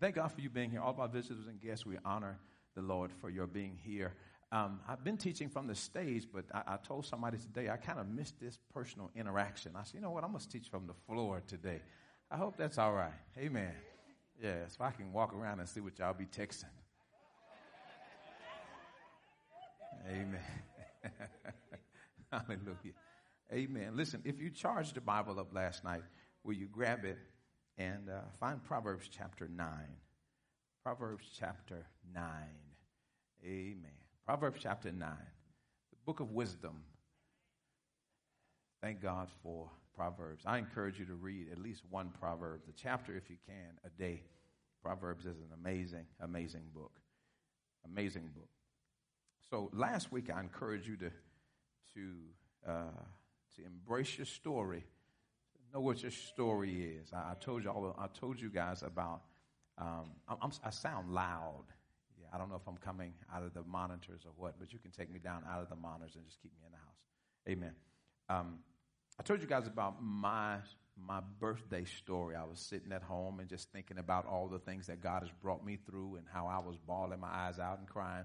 Thank God for you being here. All of our visitors and guests, we honor the Lord for your being here. Um, I've been teaching from the stage, but I, I told somebody today I kind of missed this personal interaction. I said, you know what? I'm going to teach from the floor today. I hope that's all right. Amen. Yeah, so I can walk around and see what y'all be texting. Amen. Hallelujah. Amen. Listen, if you charged the Bible up last night, will you grab it and uh, find Proverbs chapter 9? Proverbs chapter 9. Amen. Proverbs chapter 9, the book of wisdom. Thank God for Proverbs. I encourage you to read at least one proverb, the chapter if you can, a day. Proverbs is an amazing, amazing book. Amazing book. So last week I encouraged you to to uh, to embrace your story, know what your story is. I, I told you all. I told you guys about. Um, I'm, i sound loud. Yeah, I don't know if I'm coming out of the monitors or what, but you can take me down out of the monitors and just keep me in the house. Amen. Um, I told you guys about my my birthday story. I was sitting at home and just thinking about all the things that God has brought me through and how I was bawling my eyes out and crying.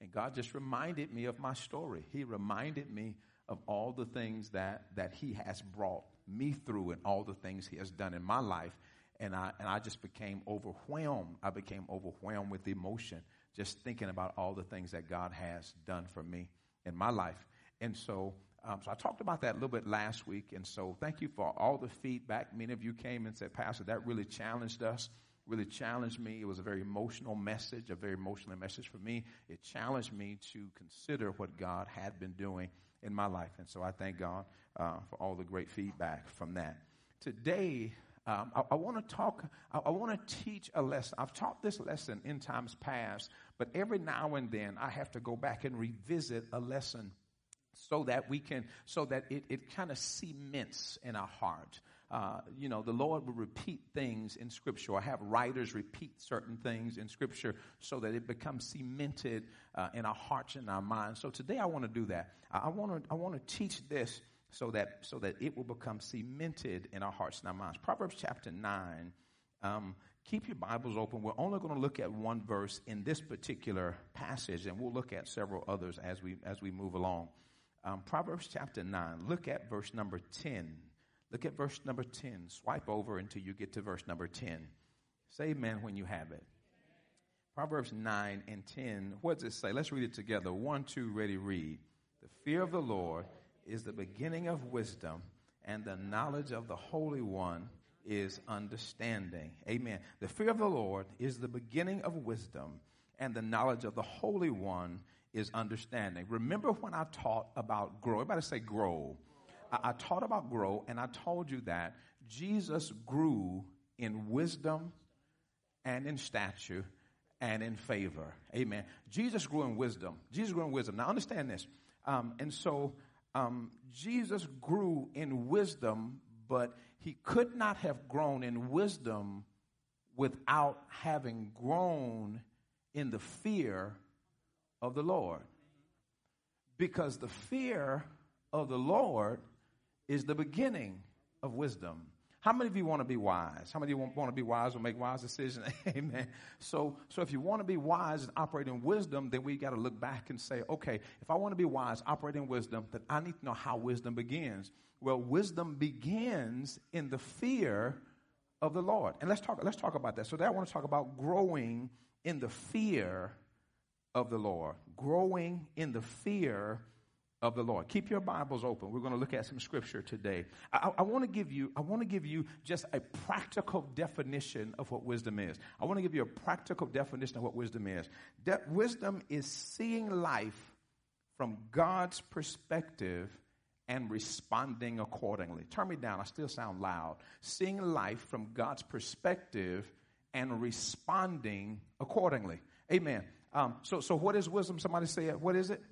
And God just reminded me of my story. He reminded me of all the things that, that He has brought me through and all the things He has done in my life. And I, and I just became overwhelmed. I became overwhelmed with emotion just thinking about all the things that God has done for me in my life. And so, um, so I talked about that a little bit last week. And so thank you for all the feedback. Many of you came and said, Pastor, that really challenged us really challenged me. It was a very emotional message, a very emotional message for me. It challenged me to consider what God had been doing in my life. And so I thank God uh, for all the great feedback from that. Today, um, I, I want to talk, I, I want to teach a lesson. I've taught this lesson in times past, but every now and then I have to go back and revisit a lesson so that we can, so that it, it kind of cements in our heart uh, you know, the Lord will repeat things in Scripture or have writers repeat certain things in Scripture so that it becomes cemented uh, in our hearts and our minds. So today I want to do that. I want to I want to teach this so that so that it will become cemented in our hearts and our minds. Proverbs chapter nine. Um, keep your Bibles open. We're only going to look at one verse in this particular passage, and we'll look at several others as we as we move along. Um, Proverbs chapter nine. Look at verse number ten. Look at verse number 10. Swipe over until you get to verse number 10. Say amen when you have it. Proverbs 9 and 10. What does it say? Let's read it together. One, two, ready, read. The fear of the Lord is the beginning of wisdom, and the knowledge of the Holy One is understanding. Amen. The fear of the Lord is the beginning of wisdom, and the knowledge of the Holy One is understanding. Remember when I taught about grow? Everybody say grow. I, taught about grow, and I told you that Jesus grew in wisdom and in stature and in favor. Amen. Jesus grew in wisdom. Jesus grew in wisdom. Now understand this. Um, and so um, Jesus grew in wisdom, but he could not have grown in wisdom without having grown in the fear of the Lord. Because the fear of the Lord is the beginning of wisdom. How many of you want to be wise? How many of you want, want to be wise or make wise decisions? Amen. So, so if you want to be wise and operate in wisdom, then we got to look back and say, okay, if I want to be wise, operate in wisdom, then I need to know how wisdom begins. Well, wisdom begins in the fear of the Lord. And let's talk, let's talk about that. So, today I want to talk about growing in the fear of the Lord. Growing in the fear of the Lord. Keep your Bibles open. We're going to look at some scripture today. I, I, want to give you, I want to give you just a practical definition of what wisdom is. I want to give you a practical definition of what wisdom is. De- wisdom is seeing life from God's perspective and responding accordingly. Turn me down, I still sound loud. Seeing life from God's perspective and responding accordingly. Amen. Um, so, so what is wisdom? Somebody say it. What is it?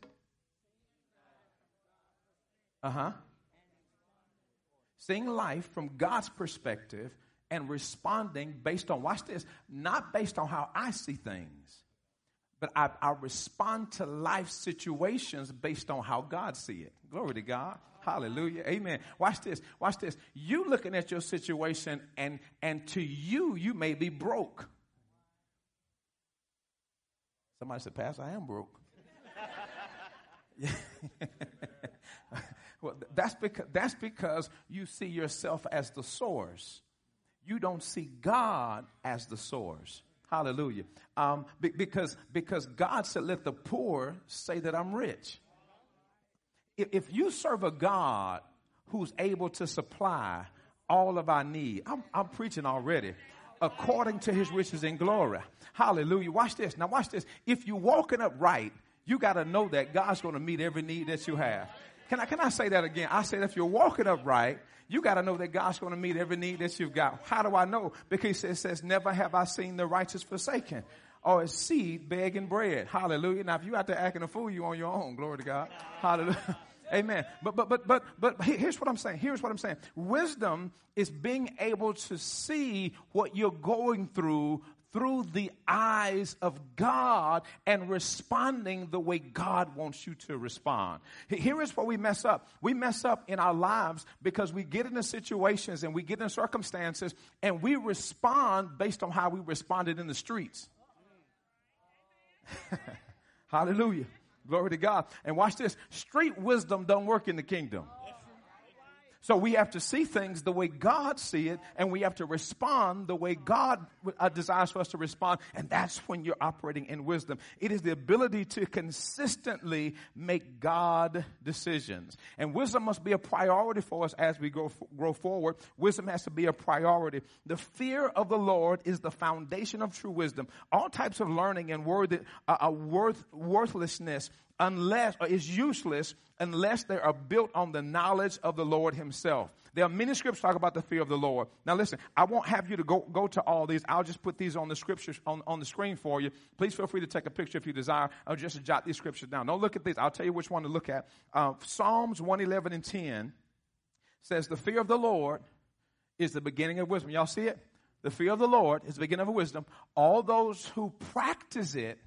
Uh huh. Seeing life from God's perspective and responding based on, watch this, not based on how I see things, but I, I respond to life situations based on how God see it. Glory to God. Hallelujah. Amen. Watch this. Watch this. You looking at your situation and and to you you may be broke. Somebody said, Pastor, I am broke. well, that's because that's because you see yourself as the source. You don't see God as the source. Hallelujah. Um, be, because because God said, "Let the poor say that I'm rich." If, if you serve a God who's able to supply all of our need, I'm, I'm preaching already according to his riches and glory. Hallelujah. Watch this. Now, watch this. If you're walking upright, you got to know that God's going to meet every need that you have. Can I, can I say that again? I said, if you're walking upright, you got to know that God's going to meet every need that you've got. How do I know? Because it says, never have I seen the righteous forsaken or a seed begging bread. Hallelujah. Now, if you out there acting a fool, you on your own. Glory to God. Hallelujah. Amen. But but but but but here's what I'm saying. Here's what I'm saying. Wisdom is being able to see what you're going through through the eyes of God and responding the way God wants you to respond. Here is where we mess up. We mess up in our lives because we get into situations and we get in circumstances and we respond based on how we responded in the streets. Hallelujah. Glory to God. And watch this. Street wisdom don't work in the kingdom. So we have to see things the way God see it, and we have to respond the way God uh, desires for us to respond. And that's when you're operating in wisdom. It is the ability to consistently make God decisions. And wisdom must be a priority for us as we grow, grow forward. Wisdom has to be a priority. The fear of the Lord is the foundation of true wisdom. All types of learning and word, uh, worth, worthlessness unless or is useless unless they are built on the knowledge of the Lord Himself. There are many scriptures talk about the fear of the Lord. Now listen, I won't have you to go, go to all these. I'll just put these on the scriptures on, on the screen for you. Please feel free to take a picture if you desire. I'll just jot these scriptures down. Don't look at these. I'll tell you which one to look at. Uh, Psalms 111 and 10 says, The fear of the Lord is the beginning of wisdom. Y'all see it? The fear of the Lord is the beginning of wisdom. All those who practice it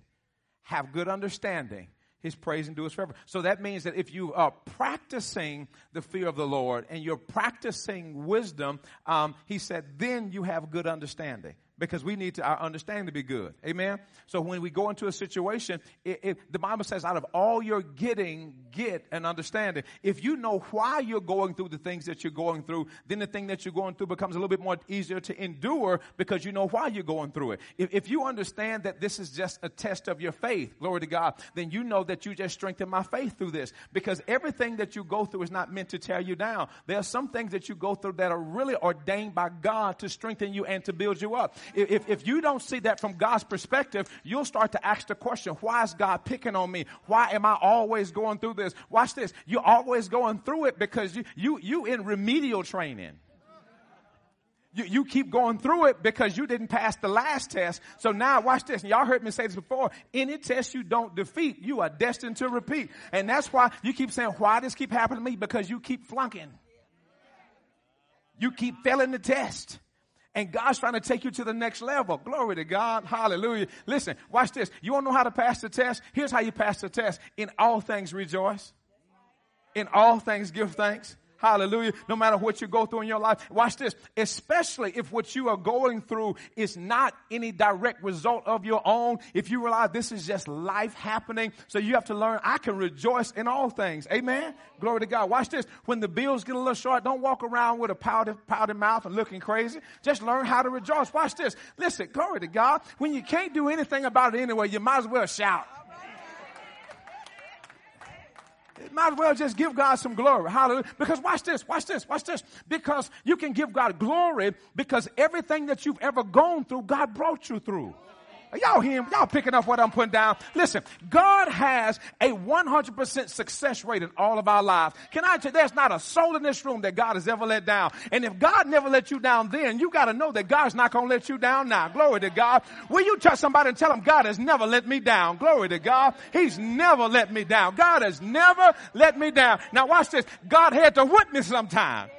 have good understanding his praise endures forever. So that means that if you are practicing the fear of the Lord and you're practicing wisdom, um, he said, then you have good understanding because we need to, our understanding to be good. Amen. So when we go into a situation, it, it, the Bible says, out of all you're getting, get an understanding. If you know why you're going through the things that you're going through, then the thing that you're going through becomes a little bit more easier to endure because you know why you're going through it. If, if you understand that this is just a test of your faith, glory to God, then you know that you just strengthen my faith through this because everything that you go through is not meant to tear you down. There are some things that you go through that are really ordained by God to strengthen you and to build you up if, if you don't see that from God's perspective, you'll start to ask the question, why is God picking on me? Why am I always going through this? Watch this. You're always going through it because you, you, you in remedial training. You, you keep going through it because you didn't pass the last test. So now watch this. Y'all heard me say this before. Any test you don't defeat, you are destined to repeat. And that's why you keep saying, why does keep happening to me? Because you keep flunking. You keep failing the test and God's trying to take you to the next level. Glory to God. Hallelujah. Listen, watch this. You want to know how to pass the test? Here's how you pass the test. In all things rejoice. In all things give thanks. Hallelujah. No matter what you go through in your life. Watch this. Especially if what you are going through is not any direct result of your own. If you realize this is just life happening. So you have to learn I can rejoice in all things. Amen. Glory to God. Watch this. When the bills get a little short, don't walk around with a powdered, powdered mouth and looking crazy. Just learn how to rejoice. Watch this. Listen, glory to God. When you can't do anything about it anyway, you might as well shout. Might as well just give God some glory. Hallelujah. Because watch this, watch this, watch this. Because you can give God glory because everything that you've ever gone through, God brought you through. Are y'all hearing? Y'all picking up what I'm putting down? Listen, God has a 100% success rate in all of our lives. Can I tell you, there's not a soul in this room that God has ever let down. And if God never let you down then, you gotta know that God's not gonna let you down now. Glory to God. Will you touch somebody and tell them God has never let me down? Glory to God. He's never let me down. God has never let me down. Now watch this. God had to whip me sometime.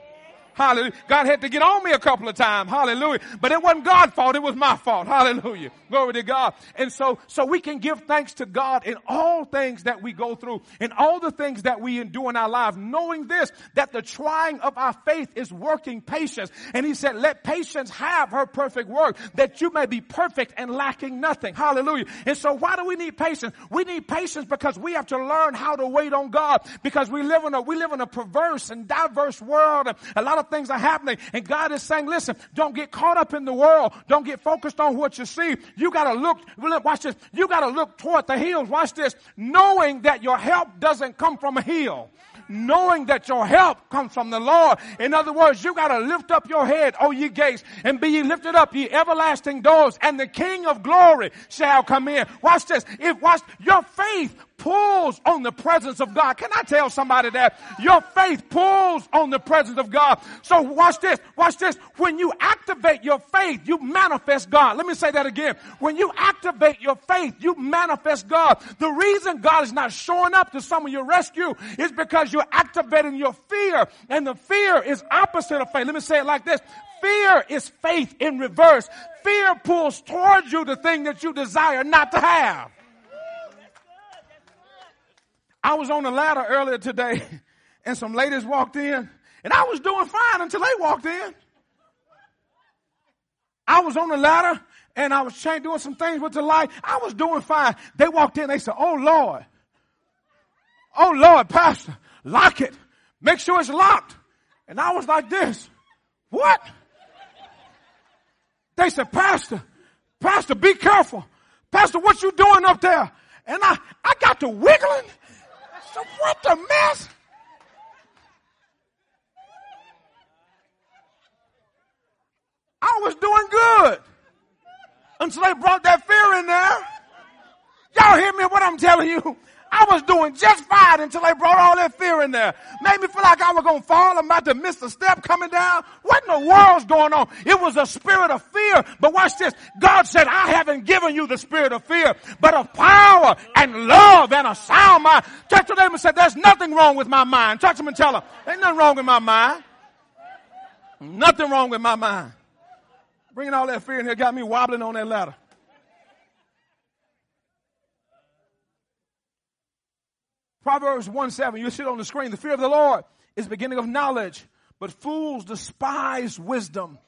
Hallelujah. God had to get on me a couple of times. Hallelujah. But it wasn't God's fault. It was my fault. Hallelujah. Glory to God. And so, so we can give thanks to God in all things that we go through, in all the things that we endure in our lives, knowing this, that the trying of our faith is working patience. And he said, let patience have her perfect work, that you may be perfect and lacking nothing. Hallelujah. And so why do we need patience? We need patience because we have to learn how to wait on God because we live in a, we live in a perverse and diverse world. A lot of things are happening. And God is saying, listen, don't get caught up in the world. Don't get focused on what you see. You gotta look, watch this. You gotta look toward the hills. Watch this. Knowing that your help doesn't come from a hill knowing that your help comes from the Lord. In other words, you gotta lift up your head, O ye gates, and be ye lifted up, ye everlasting doors, and the King of glory shall come in. Watch this. If watch your faith pulls on the presence of God. Can I tell somebody that? Your faith pulls on the presence of God. So watch this, watch this. When you activate your faith, you manifest God. Let me say that again. When you activate your faith, you manifest God. The reason God is not showing up to some of your rescue is because you're activating your fear. And the fear is opposite of faith. Let me say it like this. Fear is faith in reverse. Fear pulls towards you the thing that you desire not to have. I was on the ladder earlier today and some ladies walked in and I was doing fine until they walked in. I was on the ladder and I was doing some things with the light. I was doing fine. They walked in. They said, Oh Lord. Oh Lord, pastor, lock it. Make sure it's locked. And I was like this. What? They said, pastor, pastor, be careful. Pastor, what you doing up there? And I, I got to wiggling so what the mess? I was doing good until they brought that fear in there. Y'all hear me what I'm telling you? I was doing just fine until they brought all that fear in there. Made me feel like I was going to fall. I'm about to miss a step coming down. What in the world's going on? It was a spirit of fear. But watch this. God said, I haven't given you the spirit of fear, but of power and love and a sound mind. Touch to them and said, there's nothing wrong with my mind. Touch them and tell them, ain't nothing wrong with my mind. Nothing wrong with my mind. Bringing all that fear in here got me wobbling on that ladder. Proverbs 1 7, you see it on the screen. The fear of the Lord is beginning of knowledge, but fools despise wisdom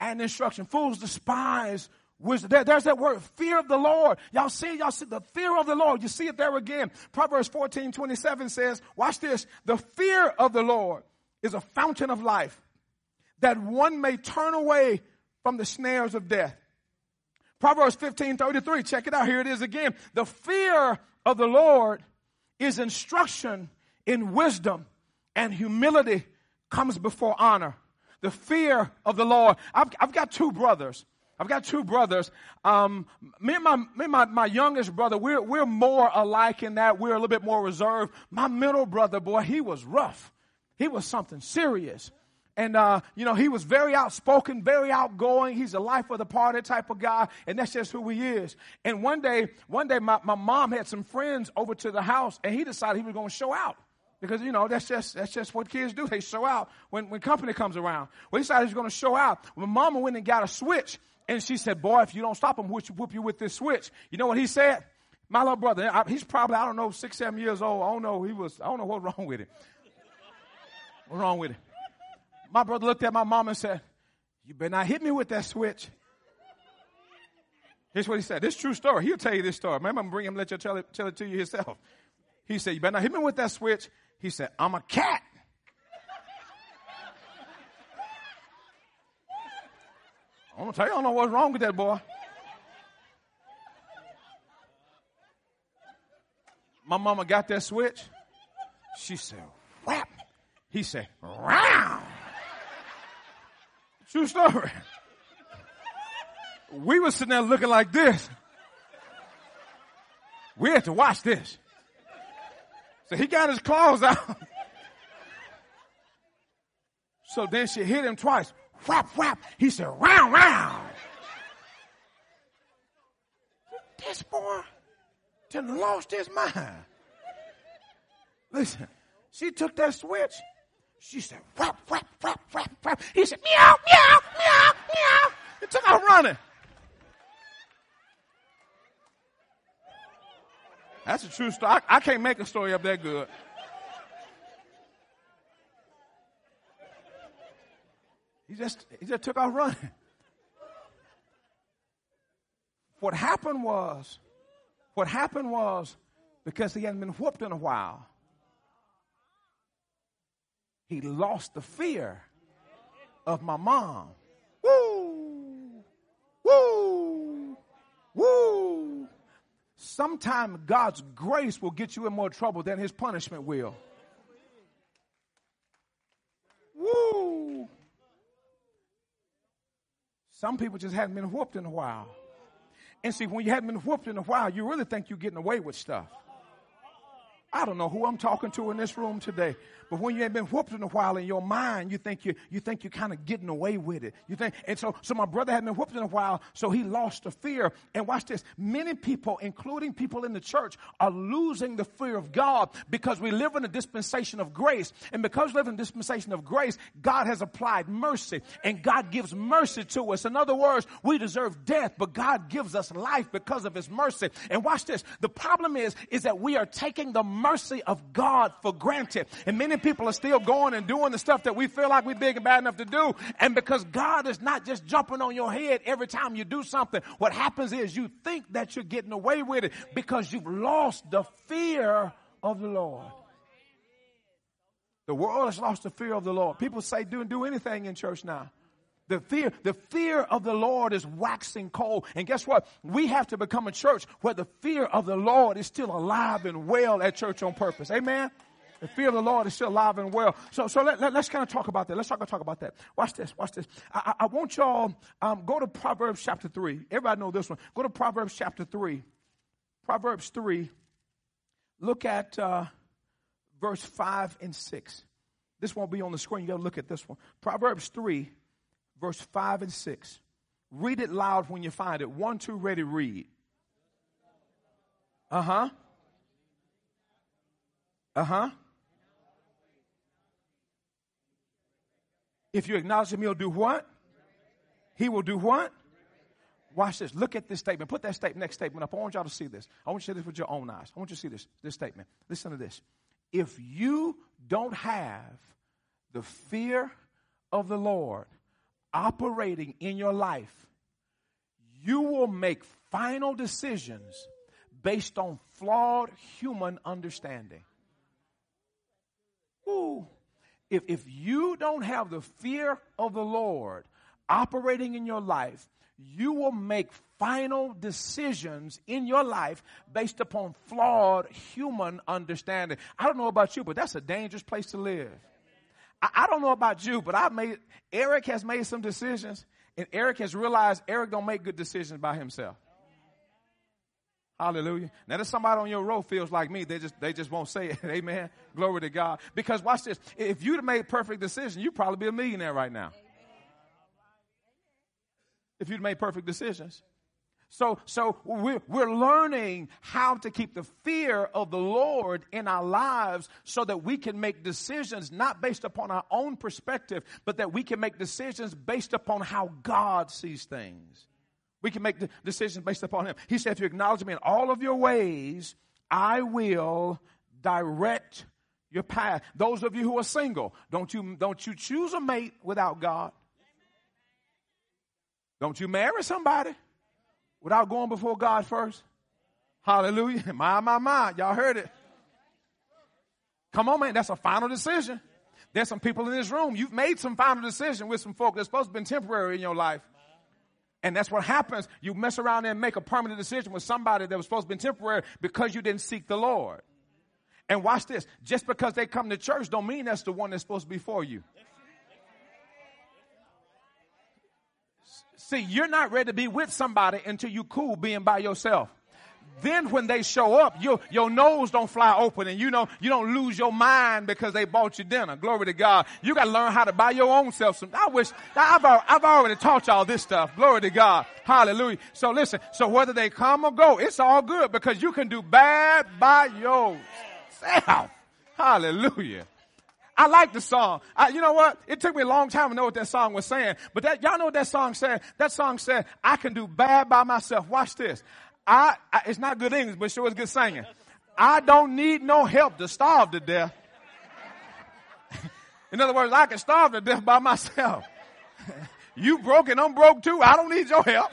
and instruction. Fools despise wisdom. There, there's that word, fear of the Lord. Y'all see, y'all see the fear of the Lord. You see it there again. Proverbs 14 27 says, watch this. The fear of the Lord is a fountain of life that one may turn away from the snares of death. Proverbs 15 33, check it out. Here it is again. The fear of the Lord is instruction in wisdom and humility comes before honor. The fear of the Lord. I've, I've got two brothers. I've got two brothers. Um, me and, my, me and my, my youngest brother, we're, we're more alike in that we're a little bit more reserved. My middle brother, boy, he was rough. He was something serious. And, uh, you know, he was very outspoken, very outgoing. He's a life of the party type of guy. And that's just who he is. And one day, one day my, my mom had some friends over to the house and he decided he was going to show out. Because, you know, that's just, that's just what kids do. They show out when, when company comes around. Well, he decided he was going to show out. My mama went and got a switch and she said, boy, if you don't stop him, we'll whoop you with this switch. You know what he said? My little brother, he's probably, I don't know, six, seven years old. I don't know. He was, I don't know what's wrong with him. What's wrong with him? My brother looked at my mom and said, You better not hit me with that switch. Here's what he said. This true story. He'll tell you this story. Remember, I'm bring him, let you tell it, tell it to you himself. He said, You better not hit me with that switch. He said, I'm a cat. I'm gonna tell you, I don't know what's wrong with that boy. My mama got that switch. She said, whap. He said, round. True story. we were sitting there looking like this. We had to watch this. So he got his claws out. So then she hit him twice. Whap, whap. He said, round, round. This boy done lost his mind. Listen, she took that switch. She said, whap, whap, whap, whap, whap. He said, meow, meow, meow, meow. He took off running. That's a true story. I, I can't make a story up that good. He just, he just took off running. What happened was, what happened was, because he hadn't been whooped in a while, he lost the fear of my mom. Woo! Woo! Woo! Sometimes God's grace will get you in more trouble than his punishment will. Woo! Some people just hadn't been whooped in a while. And see, when you haven't been whooped in a while, you really think you're getting away with stuff. I don't know who I'm talking to in this room today, but when you ain't been whooped in a while in your mind, you think you you think you're kind of getting away with it. You think, and so so my brother hadn't been whooped in a while, so he lost the fear. And watch this: many people, including people in the church, are losing the fear of God because we live in a dispensation of grace, and because we live in a dispensation of grace, God has applied mercy, and God gives mercy to us. In other words, we deserve death, but God gives us life because of His mercy. And watch this: the problem is is that we are taking the mercy of God for granted. And many people are still going and doing the stuff that we feel like we're big and bad enough to do. And because God is not just jumping on your head every time you do something, what happens is you think that you're getting away with it because you've lost the fear of the Lord. The world has lost the fear of the Lord. People say do and do anything in church now. The fear, the fear of the Lord is waxing cold. And guess what? We have to become a church where the fear of the Lord is still alive and well at church on purpose. Amen? The fear of the Lord is still alive and well. So, so let, let, us kind of talk about that. Let's talk, talk about that. Watch this. Watch this. I, I want y'all, um, go to Proverbs chapter 3. Everybody know this one. Go to Proverbs chapter 3. Proverbs 3. Look at uh, verse 5 and 6. This won't be on the screen. You got to look at this one. Proverbs 3 verse 5 and 6. Read it loud when you find it. One, two, ready, read. Uh huh. Uh huh. If you acknowledge him, he'll do what? He will do what? Watch this. Look at this statement. Put that statement, next statement up. I want y'all to see this. I want you to see this with your own eyes. I want you to see this, this statement. Listen to this. If you don't have the fear of the Lord, operating in your life, you will make final decisions based on flawed human understanding. Ooh. If, if you don't have the fear of the Lord operating in your life, you will make final decisions in your life based upon flawed human understanding. I don't know about you, but that's a dangerous place to live. I, I don't know about you, but I've made, Eric has made some decisions and Eric has realized Eric don't make good decisions by himself. Hallelujah. Now there's somebody on your row feels like me. They just they just won't say it. Amen. Glory to God. Because watch this. If you'd have made perfect decisions, you'd probably be a millionaire right now. If you'd made perfect decisions. So, so we're, we're learning how to keep the fear of the Lord in our lives so that we can make decisions not based upon our own perspective, but that we can make decisions based upon how God sees things. We can make decisions based upon Him. He said, if you acknowledge me in all of your ways, I will direct your path. Those of you who are single, don't you, don't you choose a mate without God. Don't you marry somebody without going before God first? Hallelujah. My, my, my. Y'all heard it. Come on, man. That's a final decision. There's some people in this room. You've made some final decision with some folk that's supposed to be temporary in your life. And that's what happens. You mess around and make a permanent decision with somebody that was supposed to be temporary because you didn't seek the Lord. And watch this. Just because they come to church don't mean that's the one that's supposed to be for you. See, you're not ready to be with somebody until you cool being by yourself. Then when they show up, your, your nose don't fly open and you know, you don't lose your mind because they bought you dinner. Glory to God. You got to learn how to buy your own self some. I wish, I've, I've already taught y'all this stuff. Glory to God. Hallelujah. So listen, so whether they come or go, it's all good because you can do bad by yourself. Hallelujah. I like the song. I, you know what? It took me a long time to know what that song was saying. But that, y'all know what that song said? That song said, I can do bad by myself. Watch this. I, I it's not good English, but sure it's good singing. I don't need no help to starve to death. In other words, I can starve to death by myself. you broke and I'm broke too. I don't need your help.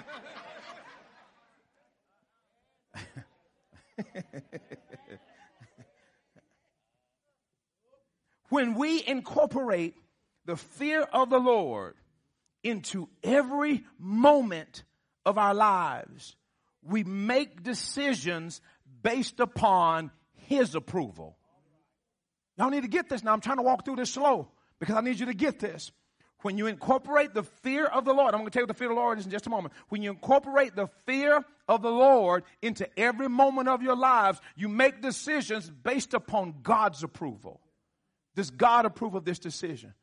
when we incorporate the fear of the Lord into every moment of our lives, we make decisions based upon His approval. Y'all need to get this now. I'm trying to walk through this slow because I need you to get this. When you incorporate the fear of the Lord, I'm going to tell you what the fear of the Lord is in just a moment. When you incorporate the fear of the Lord into every moment of your lives, you make decisions based upon God's approval. Does God approve of this decision?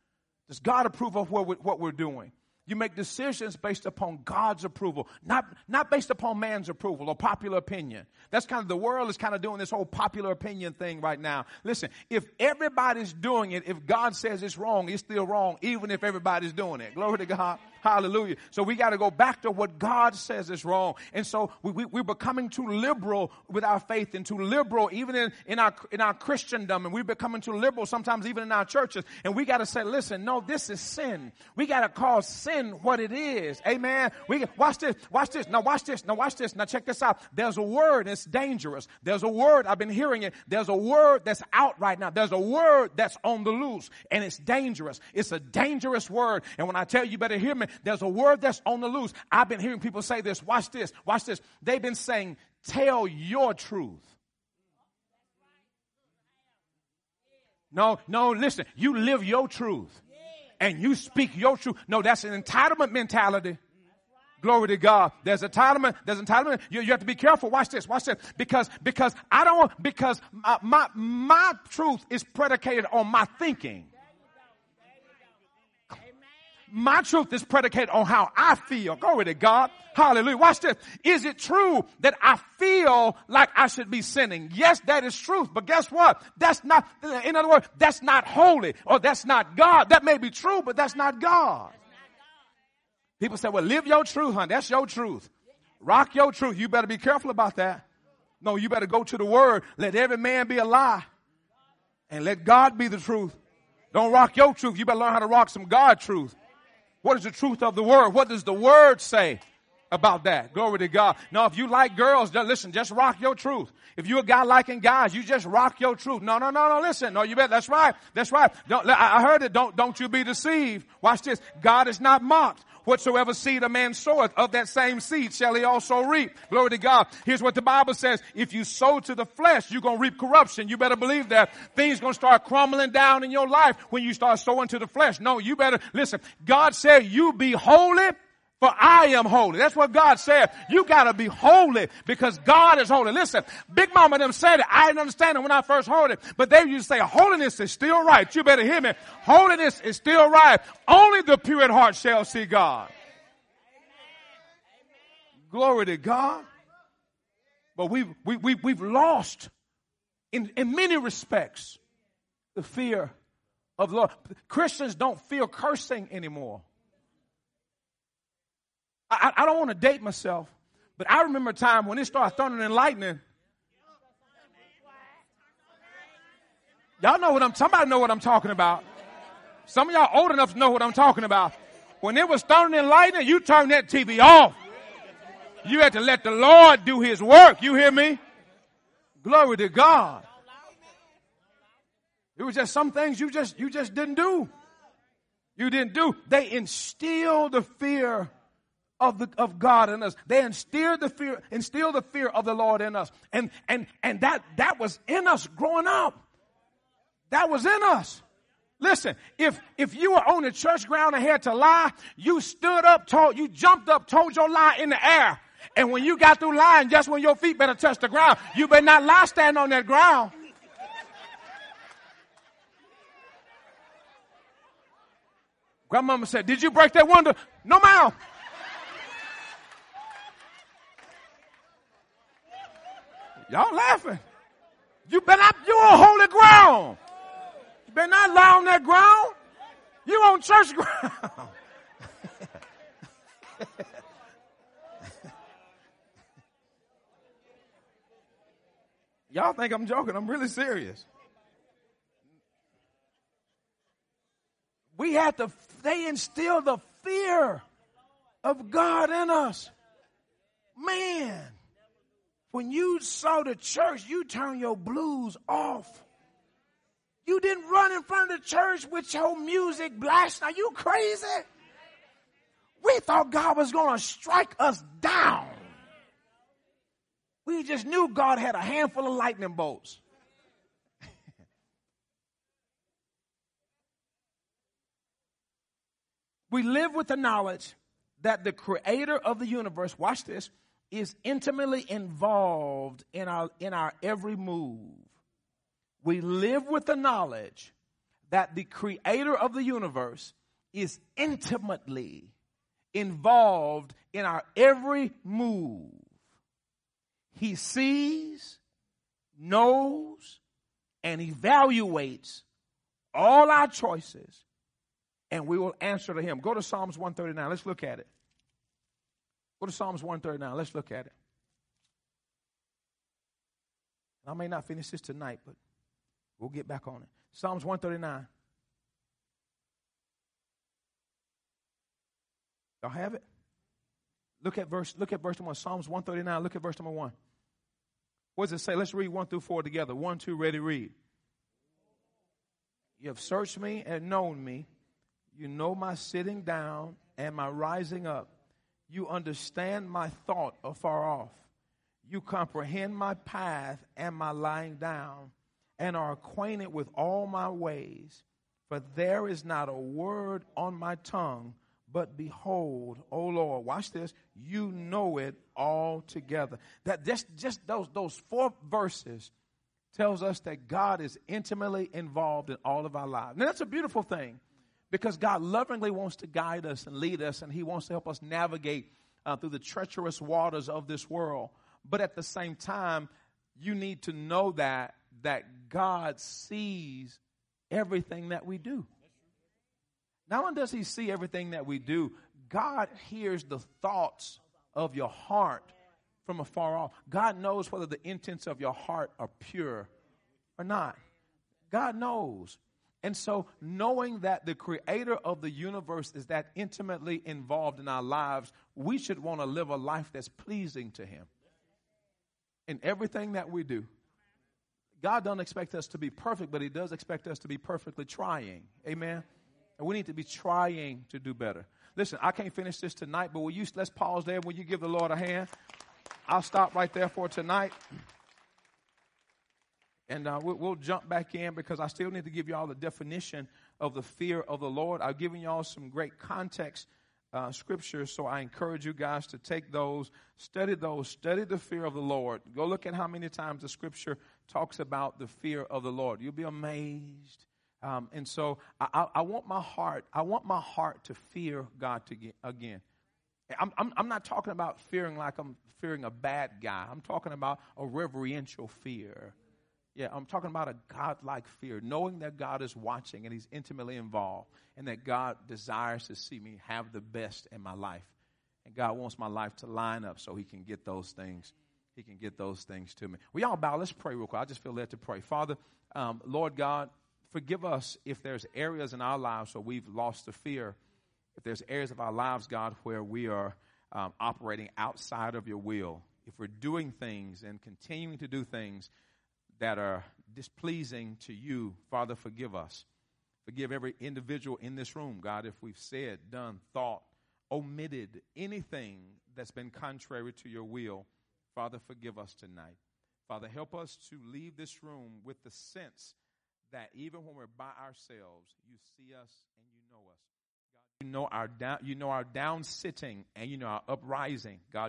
Does God approve of what we're doing? You make decisions based upon God's approval, not, not based upon man's approval or popular opinion. That's kind of the world is kind of doing this whole popular opinion thing right now. Listen, if everybody's doing it, if God says it's wrong, it's still wrong, even if everybody's doing it. Glory to God. Hallelujah. So we got to go back to what God says is wrong. And so we, we, we're becoming too liberal with our faith and too liberal even in, in our, in our Christendom. And we're becoming too liberal sometimes even in our churches. And we got to say, listen, no, this is sin. We got to call sin what it is. Amen. We watch this. Watch this. Now watch this. Now watch this. Now check this out. There's a word that's dangerous. There's a word. I've been hearing it. There's a word that's out right now. There's a word that's on the loose and it's dangerous. It's a dangerous word. And when I tell you, you better hear me, there's a word that's on the loose. I've been hearing people say this. Watch this. Watch this. They've been saying, tell your truth. No, no, listen. You live your truth and you speak your truth. No, that's an entitlement mentality. Glory to God. There's entitlement. There's entitlement. You, you have to be careful. Watch this. Watch this. Because, because I don't because my, my, my truth is predicated on my thinking. My truth is predicated on how I feel. Glory to God. Hallelujah. Watch this. Is it true that I feel like I should be sinning? Yes, that is truth. But guess what? That's not, in other words, that's not holy or that's not God. That may be true, but that's not God. People say, well, live your truth, honey. That's your truth. Rock your truth. You better be careful about that. No, you better go to the word. Let every man be a lie and let God be the truth. Don't rock your truth. You better learn how to rock some God truth. What is the truth of the word? What does the word say? about that. Glory to God. Now, if you like girls, listen, just rock your truth. If you're a guy liking guys, you just rock your truth. No, no, no, no, listen. No, you bet. That's right. That's right. Don't, I heard it. Don't, don't you be deceived. Watch this. God is not mocked. Whatsoever seed a man soweth, of that same seed shall he also reap. Glory to God. Here's what the Bible says. If you sow to the flesh, you're going to reap corruption. You better believe that. Things going to start crumbling down in your life when you start sowing to the flesh. No, you better, listen. God said you be holy for I am holy. That's what God said. You gotta be holy because God is holy. Listen, Big Mama them said it. I didn't understand it when I first heard it. But they used to say, holiness is still right. You better hear me. Holiness is still right. Only the pure in heart shall see God. Glory to God. But we've, we, we, we've lost in, in many respects the fear of the Lord. Christians don't feel cursing anymore. I, I don't want to date myself, but I remember a time when it started thundering and lightning. Y'all know what I'm, somebody know what I'm talking about. Some of y'all old enough to know what I'm talking about. When it was thundering and lightning, you turned that TV off. You had to let the Lord do his work. You hear me? Glory to God. It was just some things you just, you just didn't do. You didn't do. They instilled the fear of the of God in us. They instilled the fear, instilled the fear of the Lord in us. And and and that that was in us growing up. That was in us. Listen, if, if you were on the church ground and had to lie, you stood up, told, you jumped up, told your lie in the air. And when you got through lying, just when your feet better touch the ground, you better not lie standing on that ground. Grandmama said, Did you break that window? No, ma'am. Y'all laughing. You been up, you on holy ground. You better not lie on that ground. You on church ground. Y'all think I'm joking. I'm really serious. We have to, they instill the fear of God in us. Man, when you saw the church, you turned your blues off. You didn't run in front of the church with your music blasting. Are you crazy? We thought God was going to strike us down. We just knew God had a handful of lightning bolts. we live with the knowledge that the creator of the universe, watch this, is intimately involved in our, in our every move. We live with the knowledge that the creator of the universe is intimately involved in our every move. He sees, knows, and evaluates all our choices, and we will answer to Him. Go to Psalms 139. Let's look at it. Go to Psalms 139. Let's look at it. I may not finish this tonight, but we'll get back on it. Psalms 139. Y'all have it? Look at verse, look at verse number one. Psalms 139. Look at verse number one. What does it say? Let's read one through four together. One, two, ready, read. You have searched me and known me. You know my sitting down and my rising up. You understand my thought afar off. You comprehend my path and my lying down, and are acquainted with all my ways. For there is not a word on my tongue, but behold, O Lord, watch this, you know it all together. That just, just those, those four verses tells us that God is intimately involved in all of our lives. Now that's a beautiful thing because God lovingly wants to guide us and lead us, and He wants to help us navigate uh, through the treacherous waters of this world. But at the same time, you need to know that that God sees everything that we do. Not only does He see everything that we do, God hears the thoughts of your heart from afar off. God knows whether the intents of your heart are pure or not. God knows. And so, knowing that the creator of the universe is that intimately involved in our lives, we should want to live a life that's pleasing to him in everything that we do. God doesn't expect us to be perfect, but he does expect us to be perfectly trying. Amen. And we need to be trying to do better. Listen, I can't finish this tonight, but will you let's pause there when you give the Lord a hand. I'll stop right there for tonight. And uh, we'll, we'll, jump back in because I still need to give you all the definition of the fear of the Lord. I've given you all some great context uh, scriptures, so I encourage you guys to take those, study those, study the fear of the Lord. Go look at how many times the scripture talks about the fear of the Lord. You'll be amazed. Um, and so I, I, I, want my heart, I want my heart to fear God to get, again. I'm, I'm, I'm not talking about fearing like I'm fearing a bad guy. I'm talking about a reverential fear yeah, I'm talking about a God-like fear, knowing that God is watching and He's intimately involved, and that God desires to see me have the best in my life. And God wants my life to line up so He can get those things. He can get those things to me. We all bow. Let's pray real quick. I just feel led to pray. Father, um, Lord God, forgive us if there's areas in our lives where we've lost the fear. If there's areas of our lives, God, where we are um, operating outside of your will. If we're doing things and continuing to do things that are displeasing to you, Father, forgive us. Forgive every individual in this room, God, if we've said, done, thought, omitted anything that's been contrary to your will. Father, forgive us tonight. Father, help us to leave this room with the sense that even when we're by ourselves, you see us and you know us. God, you know our down, you know our down sitting and you know our uprising. God,